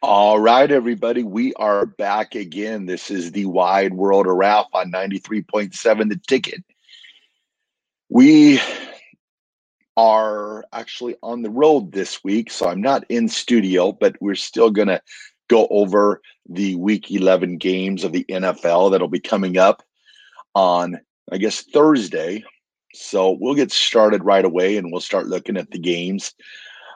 All right, everybody, we are back again. This is the Wide World of Ralph on 93.7 The Ticket. We are actually on the road this week, so I'm not in studio, but we're still going to go over the week 11 games of the NFL that'll be coming up on, I guess, Thursday. So we'll get started right away and we'll start looking at the games.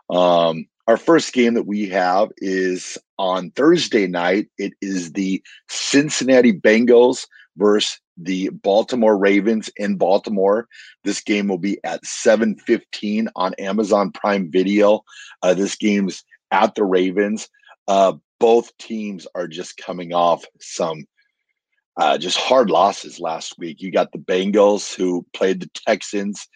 Um, our first game that we have is on Thursday night. It is the Cincinnati Bengals versus the Baltimore Ravens in Baltimore. This game will be at 7:15 on Amazon Prime Video. Uh, this game's at the Ravens. Uh, both teams are just coming off some uh, just hard losses last week. You got the Bengals who played the Texans.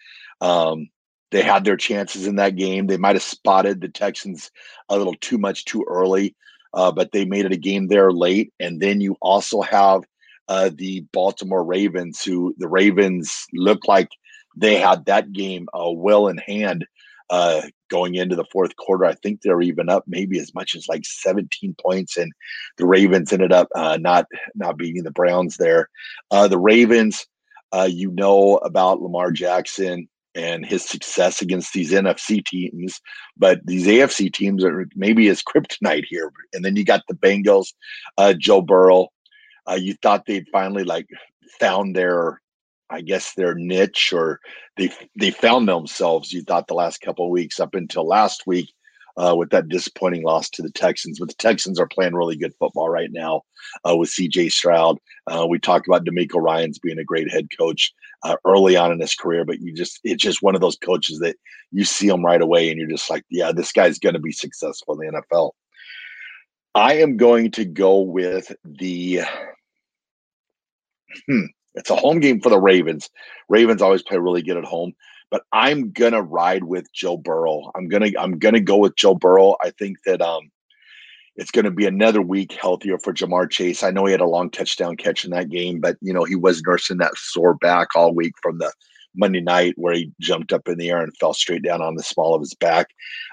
Um, they had their chances in that game. They might have spotted the Texans a little too much too early, uh, but they made it a game there late. And then you also have uh, the Baltimore Ravens, who the Ravens look like they had that game uh, well in hand uh, going into the fourth quarter. I think they're even up maybe as much as like 17 points, and the Ravens ended up uh, not not beating the Browns there. Uh, the Ravens, uh, you know about Lamar Jackson and his success against these NFC teams, but these AFC teams are maybe his kryptonite here. And then you got the Bengals, uh, Joe Burrow. Uh, you thought they'd finally like found their, I guess their niche, or they they found themselves. You thought the last couple weeks up until last week, uh, with that disappointing loss to the Texans. But the Texans are playing really good football right now uh, with CJ Stroud. Uh, we talked about DeMeco Ryans being a great head coach uh, early on in his career, but you just it's just one of those coaches that you see him right away and you're just like, yeah, this guy's going to be successful in the NFL. I am going to go with the. Hmm, it's a home game for the Ravens. Ravens always play really good at home but I'm gonna ride with Joe Burrow. I'm gonna I'm gonna go with Joe Burrow. I think that um it's to be another week healthier for Ja'Marr Chase. I know he had a long touchdown catch in that game, but you know he was nursing that sore back all week from the Monday night where he jumped up in the air and fell straight down on the small of his back.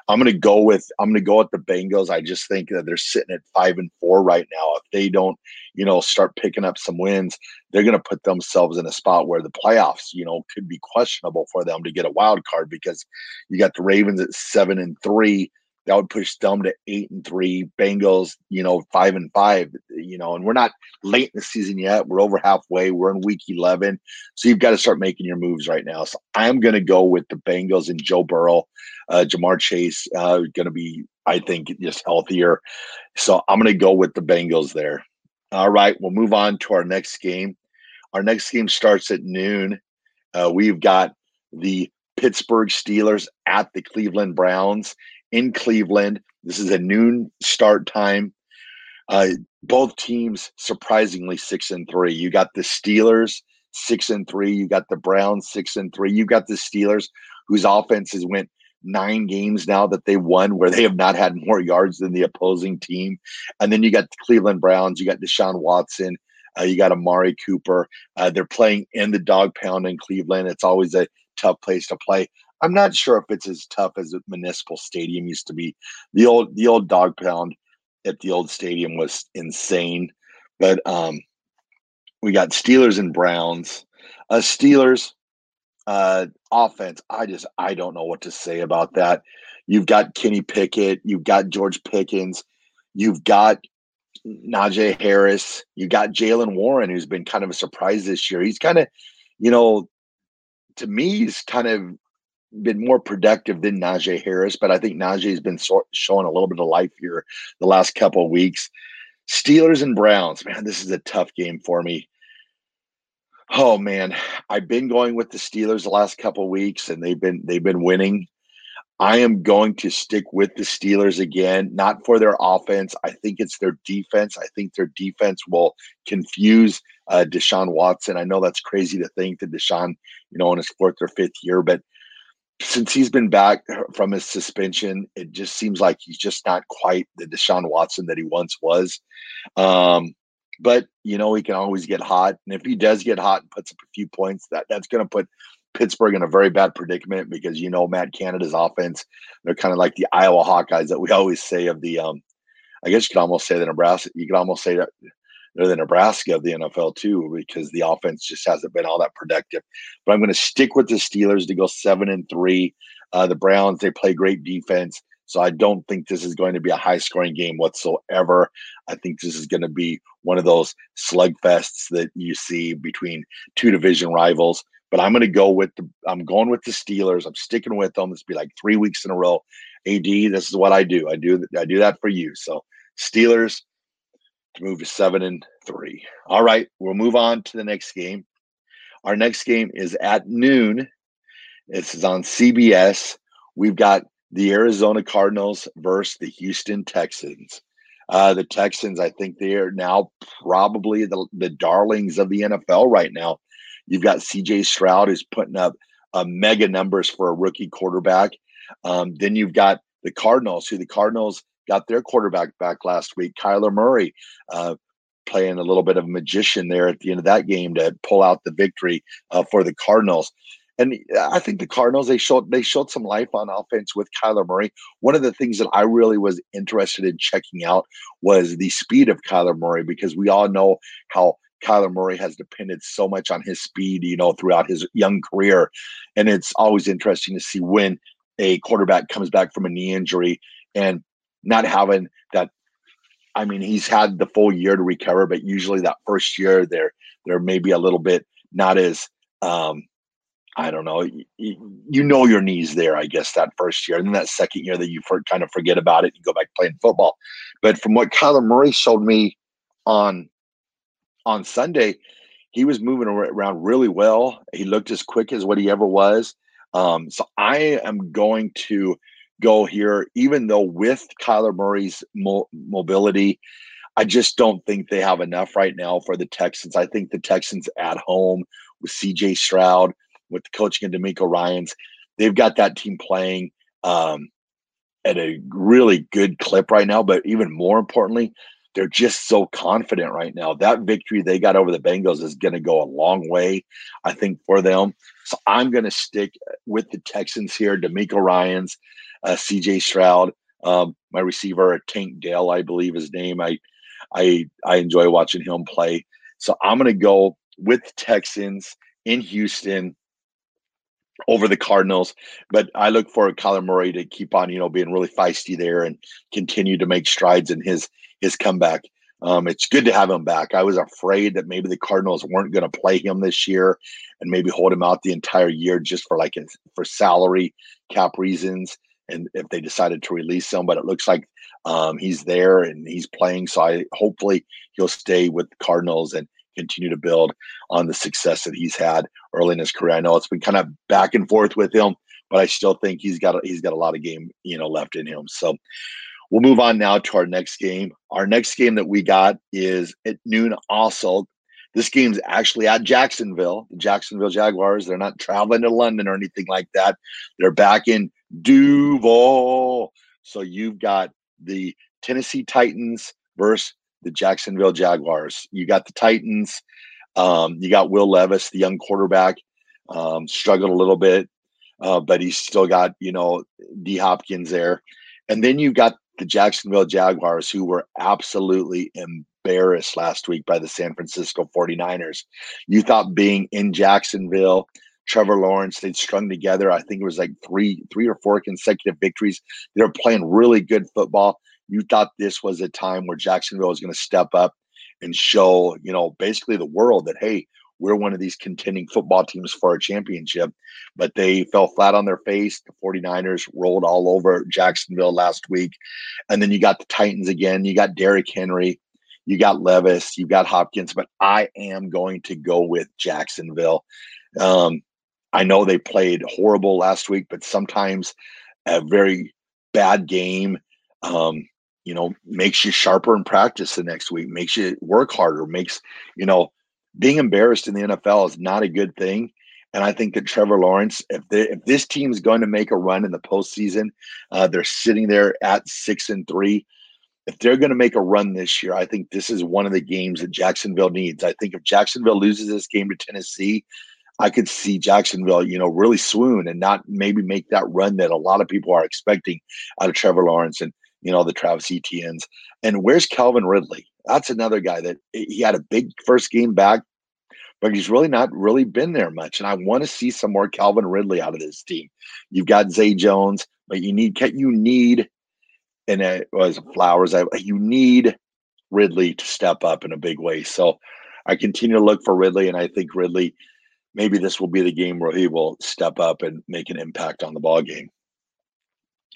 I'm going to go with I'm going to go with the Bengals. I just think that they're sitting at 5 and 4 right now. If they don't, you know, start picking up some wins, they're going to put themselves in a spot where the playoffs, you know, could be questionable for them to get a wild card because you got the Ravens at 7 and 3 that would push them to eight and three, Bengals, you know, five and five, you know, and we're not late in the season yet. We're over halfway. We're in week 11. So you've got to start making your moves right now. So I'm going to go with the Bengals and Joe Burrow. Uh, Ja'Marr Chase uh, going to be, I think, just healthier. So I'm going to go with the Bengals there. All right. We'll move on to our next game. Our next game starts at noon. Uh, we've got the Pittsburgh Steelers at the Cleveland Browns in Cleveland. This is a noon start time. Uh, both teams surprisingly six and three. You got the Steelers six and three. You got the Browns six and three. You got the Steelers whose offenses went nine games now that they won where they have not had more yards than the opposing team. And then you got the Cleveland Browns. You got Deshaun Watson. Uh, you got Amari Cooper. Uh, they're playing in the dog pound in Cleveland. It's always a tough place to play. I'm not sure if it's as tough as the Municipal Stadium used to be. The old the old dog pound at the old stadium was insane. But um, we got Steelers and Browns. Uh, Steelers uh, offense. I just I don't know what to say about that. You've got Kenny Pickett. You've got George Pickens. You've got Najee Harris. You got Jaylen Warren, who's been kind of a surprise this year. He's kind of, you know, to me, he's kind of been more productive than Najee Harris, but I think Najee has been so, showing a little bit of life here the last couple of weeks. Steelers and Browns, man, this is a tough game for me. Oh man, I've been going with the Steelers the last couple of weeks, and they've been they've been winning. I am going to stick with the Steelers again, not for their offense. I think it's their defense. I think their defense will confuse uh, Deshaun Watson. I know that's crazy to think that Deshaun, you know, in his fourth or fifth year, but since he's been back from his suspension, it just seems like he's just not quite the Deshaun Watson that he once was. Um, but you know, he can always get hot, and if he does get hot and puts up a few points, that that's going to put Pittsburgh in a very bad predicament because you know Matt Canada's offense. They're kind of like the Iowa Hawkeyes that we always say of the um, I guess you could almost say the Nebraska. You could almost say that the Nebraska of the NFL too, because the offense just hasn't been all that productive. But I'm going to stick with the Steelers to go seven and three. Uh, the Browns they play great defense, so I don't think this is going to be a high scoring game whatsoever. I think this is going to be one of those slugfests that you see between two division rivals. But I'm going to go with the I'm going with the Steelers. I'm sticking with them. This be like three weeks in a row. AD, this is what I do. I do I do that for you. So Steelers to move to seven and three. All right, we'll move on to the next game. Our next game is at noon. This is on CBS. We've got the Arizona Cardinals versus the Houston Texans. Uh, the Texans, I think they are now probably the, the darlings of the NFL right now. You've got CJ Stroud who's putting up uh, mega numbers for a rookie quarterback. Um, then you've got the Cardinals, who the Cardinals got their quarterback back last week, Kyler Murray, uh, playing a little bit of a magician there at the end of that game to pull out the victory uh, for the Cardinals. And I think the Cardinals they showed they showed some life on offense with Kyler Murray. One of the things that I really was interested in checking out was the speed of Kyler Murray because we all know how Kyler Murray has depended so much on his speed, you know, throughout his young career. And it's always interesting to see when a quarterback comes back from a knee injury and not having that I mean, he's had the full year to recover, but usually that first year they're they're maybe a little bit not as um, I don't know. You, you, know your knees there, I guess, that first year. And then that second year that you for, kind of forget about it and go back playing football. But from what Kyler Murray showed me on on Sunday, he was moving around really well. He looked as quick as what he ever was. Um, so I am going to go here, even though with Kyler Murray's mo- mobility, I just don't think they have enough right now for the Texans. I think the Texans at home with CJ Stroud, with the coaching of DeMeco Ryans, they've got that team playing um, at a really good clip right now. But even more importantly, they're just so confident right now. That victory they got over the Bengals is going to go a long way, I think, for them. So I'm going to stick with the Texans here. DeMeco Ryans CJ Stroud, um, my receiver Tank Dell, I believe his name. I I I enjoy watching him play. So I'm going to go with Texans in Houston over the Cardinals. But I look for Kyler Murray to keep on, you know, being really feisty there and continue to make strides in his his comeback. Um, it's good to have him back. I was afraid that maybe the Cardinals weren't going to play him this year and maybe hold him out the entire year just for like for salary cap reasons and if they decided to release him, but it looks like um, he's there and he's playing. So I hopefully he'll stay with the Cardinals and continue to build on the success that he's had early in his career. I know it's been kind of back and forth with him, but I still think he's got a, he's got a lot of game you know left in him. So we'll move on now to our next game. Our next game that we got is at noon also. This game's actually at Jacksonville, the Jacksonville Jaguars. They're not traveling to London or anything like that. They're back in Duval. So you've got the Tennessee Titans versus the Jacksonville Jaguars. You got the Titans. Um, you got Will Levis, the young quarterback, um, struggled a little bit, uh, but he's still got you know D Hopkins there, and then you got the Jacksonville Jaguars, who were absolutely embarrassed last week by the San Francisco 49ers. You thought being in Jacksonville Trevor Lawrence. They'd strung together. I think it was like three, three or four consecutive victories. They were playing really good football. You thought this was a time where Jacksonville was going to step up and show, you know, basically the world that hey, we're one of these contending football teams for a championship. But they fell flat on their face. The 49ers rolled all over Jacksonville last week. And then you got the Titans again. You got Derrick Henry. You got Levis. You got Hopkins. But I am going to go with Jacksonville. Um, I know they played horrible last week, but sometimes a very bad game, um, you know, makes you sharper in practice the next week, makes you work harder, makes, you know, being embarrassed in the NFL is not a good thing. And I think that Trevor Lawrence, if they, if this team is going to make a run in the postseason, uh, they're sitting there at six and three. If they're going to make a run this year, I think this is one of the games that Jacksonville needs. I think if Jacksonville loses this game to Tennessee, I could see Jacksonville, you know, really swoon and not maybe make that run that a lot of people are expecting out of Trevor Lawrence. And you know, the Travis Etienne's. And where's Calvin Ridley? That's another guy that he had a big first game back, but he's really not really been there much. And I want to see some more Calvin Ridley out of this team. You've got Zay Jones, but you need you need and it was Flowers. You need Ridley to step up in a big way. So I continue to look for Ridley, and I think Ridley maybe this will be the game where he will step up and make an impact on the ball game.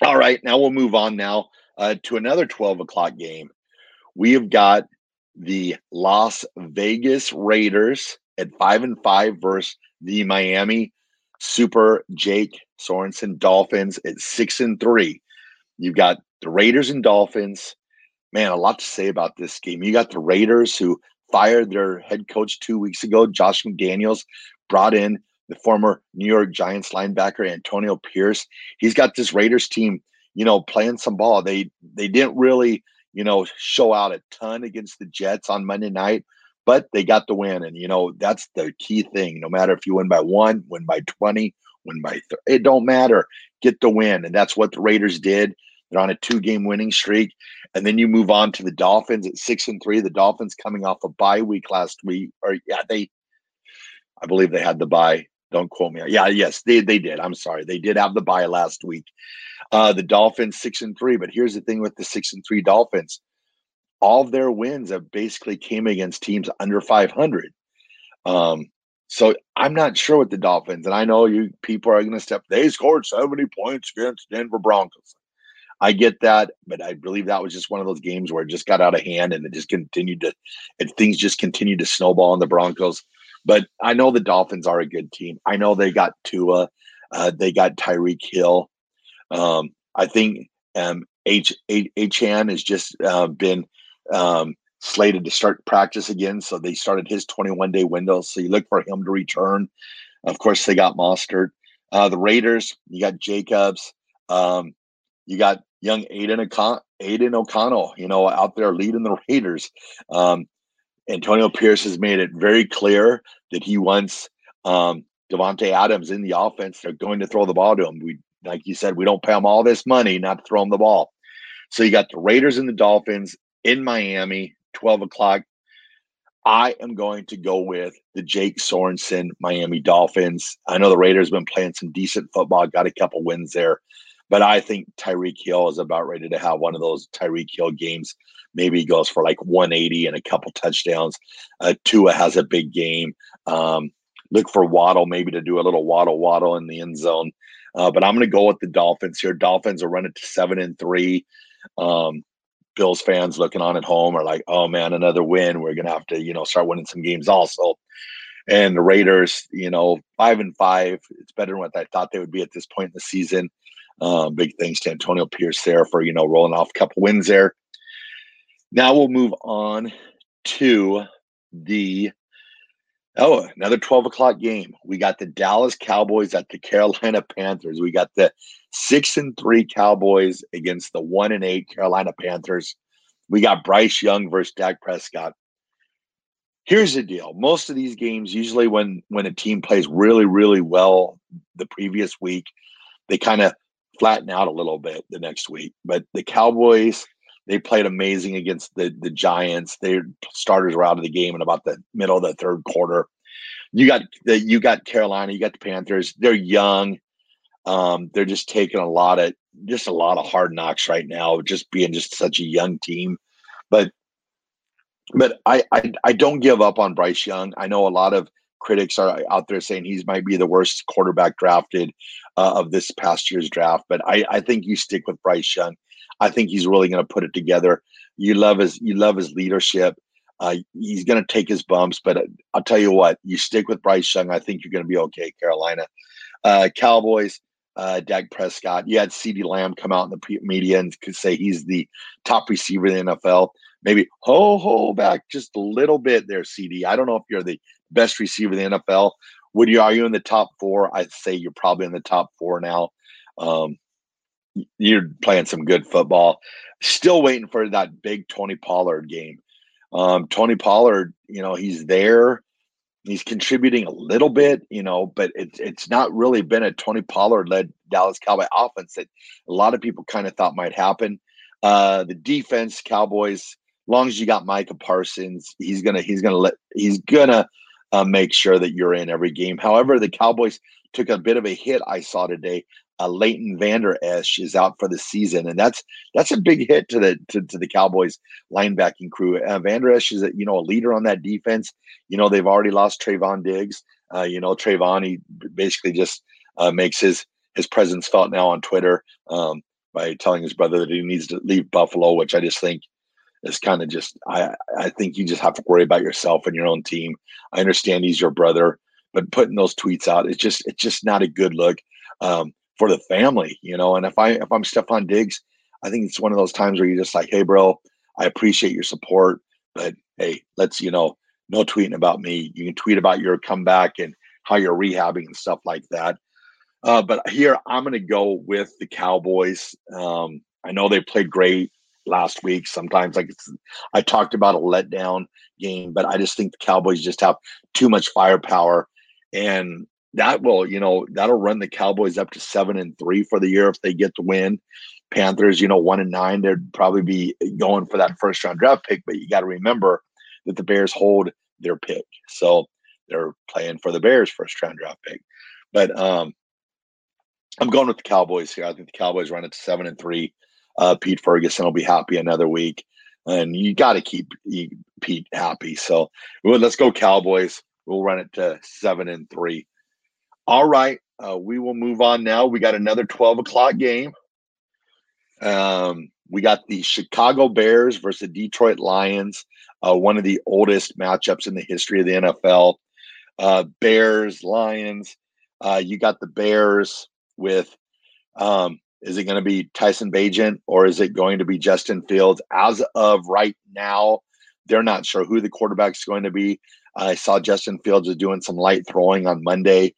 All right, now we'll move on now uh, to another 12 o'clock game. We have got the Las Vegas Raiders at five and five versus the Miami Super Jake Sorensen Dolphins at six and three. You've got the Raiders and Dolphins. Man, a lot to say about this game. You got the Raiders who fired their head coach two weeks ago, Josh McDaniels, brought in the former New York Giants linebacker Antonio Pierce. He's got this Raiders team, you know, playing some ball. They they didn't really, you know, show out a ton against the Jets on Monday night, but they got the win. And you know, that's the key thing. No matter if you win by one, win by 20, win by it don't matter. Get the win. And that's what the Raiders did. They're on a two-game winning streak. And then you move on to the Dolphins at six and three. The Dolphins coming off a bye week last week, or yeah, they I believe they had the bye. Don't quote me. Yeah, yes, they they did. I'm sorry, they did have the bye last week. Uh, the Dolphins six and three, but here's the thing with the six and three Dolphins: all of their wins have basically came against teams under 500. Um, so I'm not sure with the Dolphins, and I know you people are going to step. They scored 70 points against Denver Broncos. I get that, but I believe that was just one of those games where it just got out of hand and it just continued to, and things just continued to snowball on the Broncos. But I know the Dolphins are a good team. I know they got Tua, uh, they got Tyreek Hill. Um, I think um, H Achane has just uh, been um, slated to start practice again, so they started his 21 day window. So you look for him to return. Of course, they got Mostert. Uh, the Raiders, you got Jacobs. Um, you got young Aiden, Aidan O'Connell, you know, out there leading the Raiders. Um, Antonio Pierce has made it very clear that he wants um, Davante Adams in the offense. They're going to throw the ball to him. We, like you said, we don't pay him all this money not to throw him the ball. So you got the Raiders and the Dolphins in Miami, 12 o'clock. I am going to go with the Jake Sorensen Miami Dolphins. I know the Raiders have been playing some decent football, got a couple wins there. But I think Tyreek Hill is about ready to have one of those Tyreek Hill games. Maybe he goes for like 180 and a couple touchdowns. Uh, Tua has a big game. Um, look for Waddle maybe to do a little waddle waddle in the end zone. Uh, but I'm going to go with the Dolphins here. Dolphins are running to seven and three. Um, Bills fans looking on at home are like, oh man, another win. We're going to have to, you know, start winning some games also. And the Raiders, you know, five and five. It's better than what I thought they would be at this point in the season. Uh, big thanks to Antonio Pierce there for you know rolling off a couple wins there. Now we'll move on to the oh another twelve o'clock game. We got the Dallas Cowboys at the Carolina Panthers. We got the six and three Cowboys against the one and eight Carolina Panthers. We got Bryce Young versus Dak Prescott. Here's the deal: most of these games, usually when when a team plays really really well the previous week, they kind of flatten out a little bit the next week. But the Cowboys, they played amazing against the the Giants. Their starters were out of the game in about the middle of the third quarter. You got the you got Carolina, you got the Panthers. They're young. Um, they're just taking a lot of just a lot of hard knocks right now, just being just such a young team. But but I, I I don't give up on Bryce Young. I know a lot of critics are out there saying he's might be the worst quarterback drafted uh, of this past year's draft. But I, I think you stick with Bryce Young. I think he's really going to put it together. You love his you love his leadership. Uh, he's going to take his bumps, but uh, I'll tell you what, you stick with Bryce Young. I think you're going to be okay, Carolina. Uh, Cowboys, uh, Dak Prescott. You had CeeDee Lamb come out in the media and could say he's the top receiver in the NFL. Maybe ho ho back just a little bit there, CeeDee. I don't know if you're the best receiver in the NFL. Would you are you in the top four? I'd say you're probably in the top four now. Um, you're playing some good football. Still waiting for that big Tony Pollard game. Um, Tony Pollard, you know, he's there. He's contributing a little bit, you know, but it's it's not really been a Tony Pollard led Dallas Cowboy offense that a lot of people kind of thought might happen. Uh, the defense, Cowboys, long as you got Micah Parsons, he's gonna he's gonna let he's gonna uh, make sure that you're in every game. However, the Cowboys took a bit of a hit. I saw today. Uh, Leighton Vander Esch is out for the season, and that's that's a big hit to the to, to the Cowboys linebacking crew. Uh, Vander Esch is a, you know a leader on that defense. You know they've already lost Trevon Diggs. Uh, you know Trevon he basically just uh, makes his his presence felt now on Twitter um, by telling his brother that he needs to leave Buffalo, which I just think is kind of just I I think you just have to worry about yourself and your own team. I understand he's your brother, but putting those tweets out it's just it's just not a good look um, for the family, you know. And if I if I'm Stefon Diggs, I think it's one of those times where you're just like, hey, bro, I appreciate your support, but hey, let's you know, no tweeting about me. You can tweet about your comeback and how you're rehabbing and stuff like that. Uh, but here I'm going to go with the Cowboys. Um, I know they played great last week. Sometimes, like I talked about a letdown game, but I just think the Cowboys just have too much firepower, and that will, you know, that'll run the Cowboys up to seven and three for the year if they get the win. Panthers, you know, one and nine, they'd probably be going for that first round draft pick, but you got to remember that the Bears hold their pick, so they're playing for the Bears first round draft pick. But um, I'm going with the Cowboys here. I think the Cowboys run it to seven and three uh, Pete Ferguson will be happy another week. And you got to keep Pete happy. So well, let's go Cowboys. We'll run it to seven and three. All right. Uh, we will move on now. We got another 12 o'clock game. Um, we got the Chicago Bears versus Detroit Lions, uh, one of the oldest matchups in the history of the NFL. Uh, Bears, Lions. Uh, you got the Bears with um, is it going to be Tyson Bagent or is it going to be Justin Fields? As of right now, they're not sure who the quarterback is going to be. I saw Justin Fields was doing some light throwing on Monday,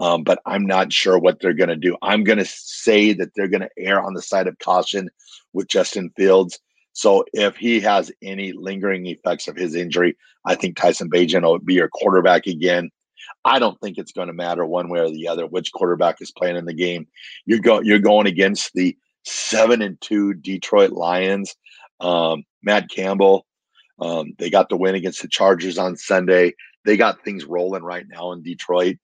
um, but I'm not sure what they're going to do. I'm going to say that they're going to err on the side of caution with Justin Fields. So if he has any lingering effects of his injury, I think Tyson Bagent will be your quarterback again. I don't think it's going to matter one way or the other which quarterback is playing in the game. You're go you're going against the seven and two Detroit Lions. Um, Matt Campbell, um, they got the win against the Chargers on Sunday. They got things rolling right now in Detroit.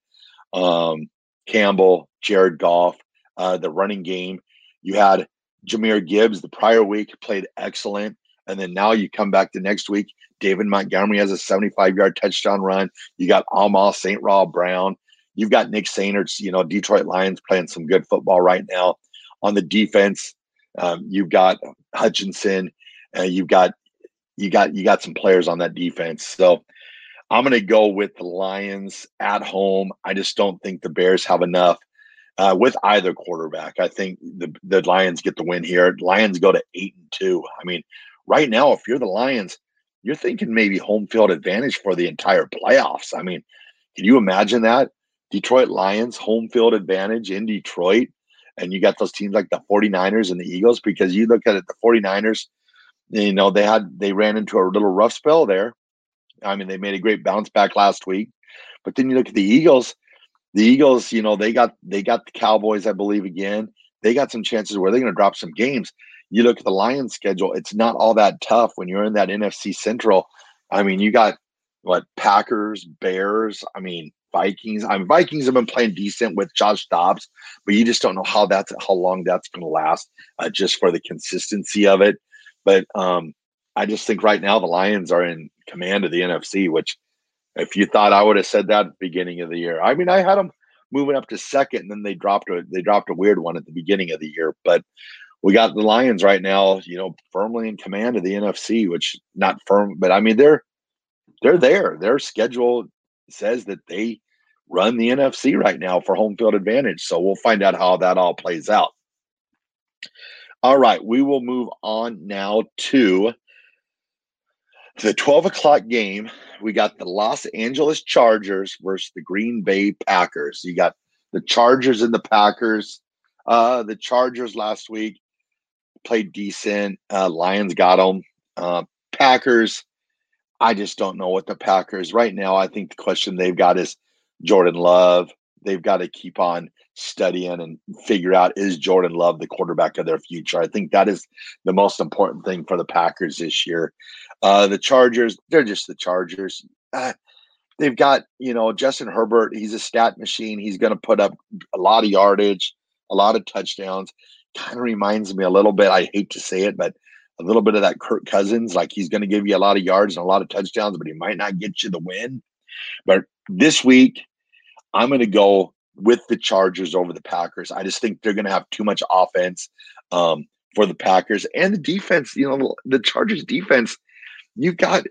Um, Campbell, Jared Goff, uh, the running game. You had Jahmyr Gibbs the prior week played excellent. And then now you come back the next week. David Montgomery has a 75 yard touchdown run. You got Amon St. Rob Brown. You've got Nick Sainert, you know, Detroit Lions playing some good football right now. On the defense, um, you've got Hutchinson. Uh, you've got you got you got some players on that defense. So I'm going to go with the Lions at home. I just don't think the Bears have enough uh, with either quarterback. I think the the Lions get the win here. Lions go to eight and two. I mean, right now, if you're the Lions, you're thinking maybe home field advantage for the entire playoffs. I mean, can you imagine that? Detroit Lions home field advantage in Detroit. And you got those teams like the 49ers and the Eagles because you look at it, the 49ers, you know, they had they ran into a little rough spell there. I mean, they made a great bounce back last week. But then you look at the Eagles, the Eagles, you know, they got they got the Cowboys, I believe, again. They got some chances where they're going to drop some games you look at the Lions schedule, it's not all that tough when you're in that NFC Central. I mean, you got what Packers, Bears, I mean, Vikings. I mean, Vikings have been playing decent with Josh Dobbs, but you just don't know how that's how long that's going to last, uh, just for the consistency of it. But um, I just think right now the Lions are in command of the NFC. Which, if you thought I would have said that at the beginning of the year, I mean, I had them moving up to second, and then they dropped a they dropped a weird one at the beginning of the year. But we got the Lions right now, you know, firmly in command of the NFC, which not firm, but I mean they're they're there. Their schedule says that they run the NFC right now for home field advantage. So we'll find out how that all plays out. All right, we will move on now to the 12 o'clock game. We got the Los Angeles Chargers versus the Green Bay Packers. You got the Chargers and the Packers. Uh, the Chargers last week played decent. Uh, Lions got them. Uh, Packers, I just don't know what the Packers right now. I think the question they've got is Jordan Love. They've got to keep on studying and figure out is Jordan Love the quarterback of their future. I think that is the most important thing for the Packers this year. Uh, the Chargers, they're just the Chargers. Uh, they've got, you know, Justin Herbert, he's a stat machine. He's going to put up a lot of yardage, a lot of touchdowns. Kind of reminds me a little bit, I hate to say it, but a little bit of that Kirk Cousins. Like he's going to give you a lot of yards and a lot of touchdowns, but he might not get you the win. But this week, I'm going to go with the Chargers over the Packers. I just think they're going to have too much offense um, for the Packers and the defense. You know, the Chargers defense. You've got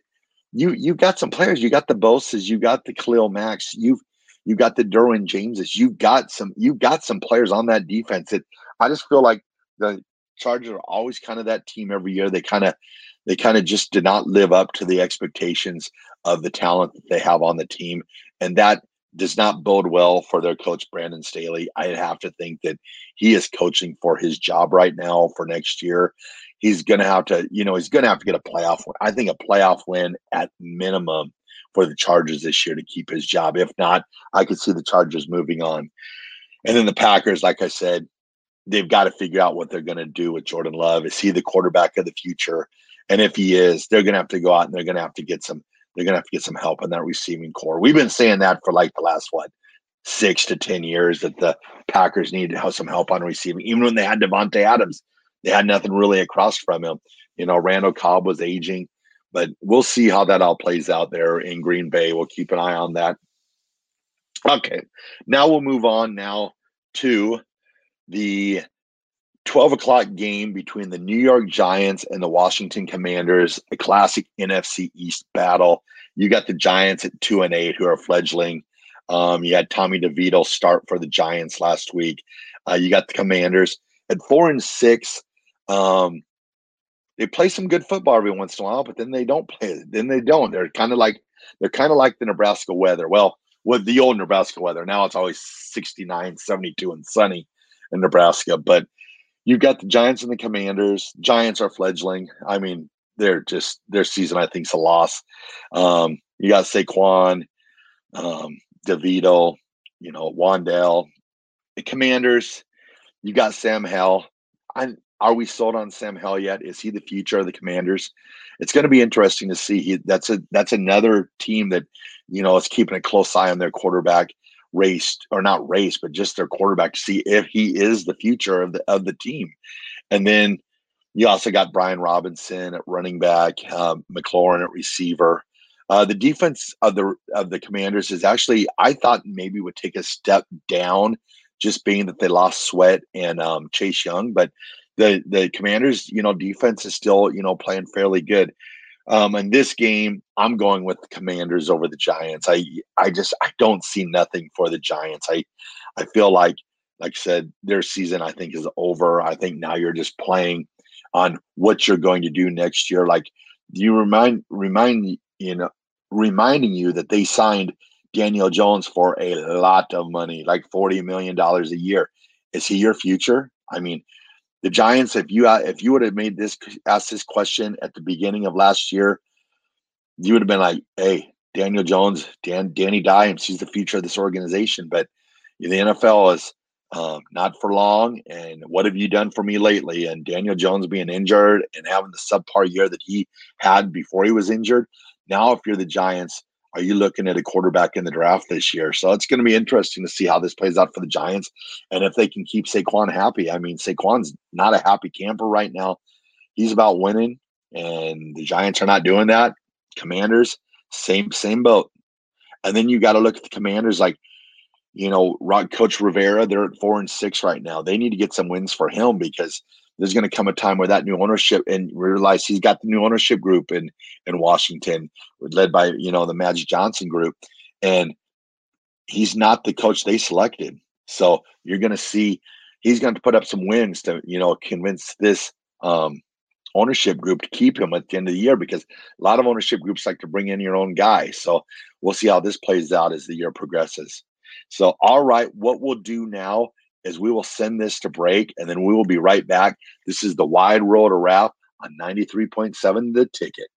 you you got some players. You got the Bosa's. You got the Khalil Macks. You've you got the Derwin Jameses. You've got some. You've got some players on that defense. That I just feel like the Chargers are always kind of that team every year. They kind of they kind of just did not live up to the expectations of the talent that they have on the team, and that does not bode well for their coach Brandon Staley. I have to think that he is coaching for his job right now for next year. He's going to have to, you know, he's going to have to get a playoff win. I think a playoff win at minimum for the Chargers this year to keep his job. If not, I could see the Chargers moving on. And then the Packers, like I said, they've got to figure out what they're going to do with Jordan Love. Is he the quarterback of the future? And if he is, they're going to have to go out and they're going to have to get some they're going to have to get some help in that receiving corps. We've been saying that for like the last what six to ten years that the Packers need to have some help on receiving. Even when they had Davante Adams, they had nothing really across from him. You know, Randall Cobb was aging, but we'll see how that all plays out there in Green Bay. We'll keep an eye on that. Okay, now we'll move on now to the 12 o'clock game between the New York Giants and the Washington Commanders, a classic NFC East battle. You got the Giants at two and eight, who are fledgling. Um, you had Tommy DeVito start for the Giants last week. Uh, you got the Commanders at four and six. Um, they play some good football every once in a while, but then they don't play. Then they don't. They're kind of like they're kind of like the Nebraska weather. Well, with the old Nebraska weather, now it's always 69, 72, and sunny in Nebraska. But you've got the Giants and the Commanders. Giants are fledgling. I mean, they're just their season. I think is a loss. Um, you got Saquon, um, Devito, you know, Wan'Dale, the Commanders. You got Sam Howell. I, are we sold on Sam Howell yet? Is he the future of the Commanders? It's going to be interesting to see. He, that's a that's another team that you know is keeping a close eye on their quarterback race or not race, but just their quarterback to see if he is the future of the of the team. And then you also got Brian Robinson at running back, uh, McLaurin at receiver. Uh, the defense of the of the Commanders is actually I thought maybe would take a step down, just being that they lost Sweat and um, Chase Young, but the the Commanders, you know, defense is still you know playing fairly good. Um, in this game, I'm going with the Commanders over the Giants. I I just I don't see nothing for the Giants. I I feel like like I said, their season I think is over. I think now you're just playing on what you're going to do next year. Like you remind remind you know reminding you that they signed Daniel Jones for a lot of money, like forty million dollars a year. Is he your future? I mean, the Giants, if you if you would have made this asked this question at the beginning of last year, you would have been like, "Hey, Daniel Jones, Dan, Danny Dimes, he's the future of this organization." But the NFL is um, not for long. And what have you done for me lately? And Daniel Jones being injured and having the subpar year that he had before he was injured. Now, if you're the Giants, are you looking at a quarterback in the draft this year? So it's going to be interesting to see how this plays out for the Giants and if they can keep Saquon happy. I mean, Saquon's not a happy camper right now. He's about winning, and the Giants are not doing that. Commanders, same same boat. And then you got to look at the Commanders like, you know, Coach Rivera. They're at four and six right now. They need to get some wins for him because there's going to come a time where that new ownership and realize he's got the new ownership group in in Washington, led by you know the Magic Johnson group, and he's not the coach they selected. So you're going to see he's going to put up some wins to you know convince this um, ownership group to keep him at the end of the year because a lot of ownership groups like to bring in your own guy. So we'll see how this plays out as the year progresses. So all right, what we'll do now is we will send this to break and then we will be right back. This is the Wide World of Ralph on 93.7 The Ticket.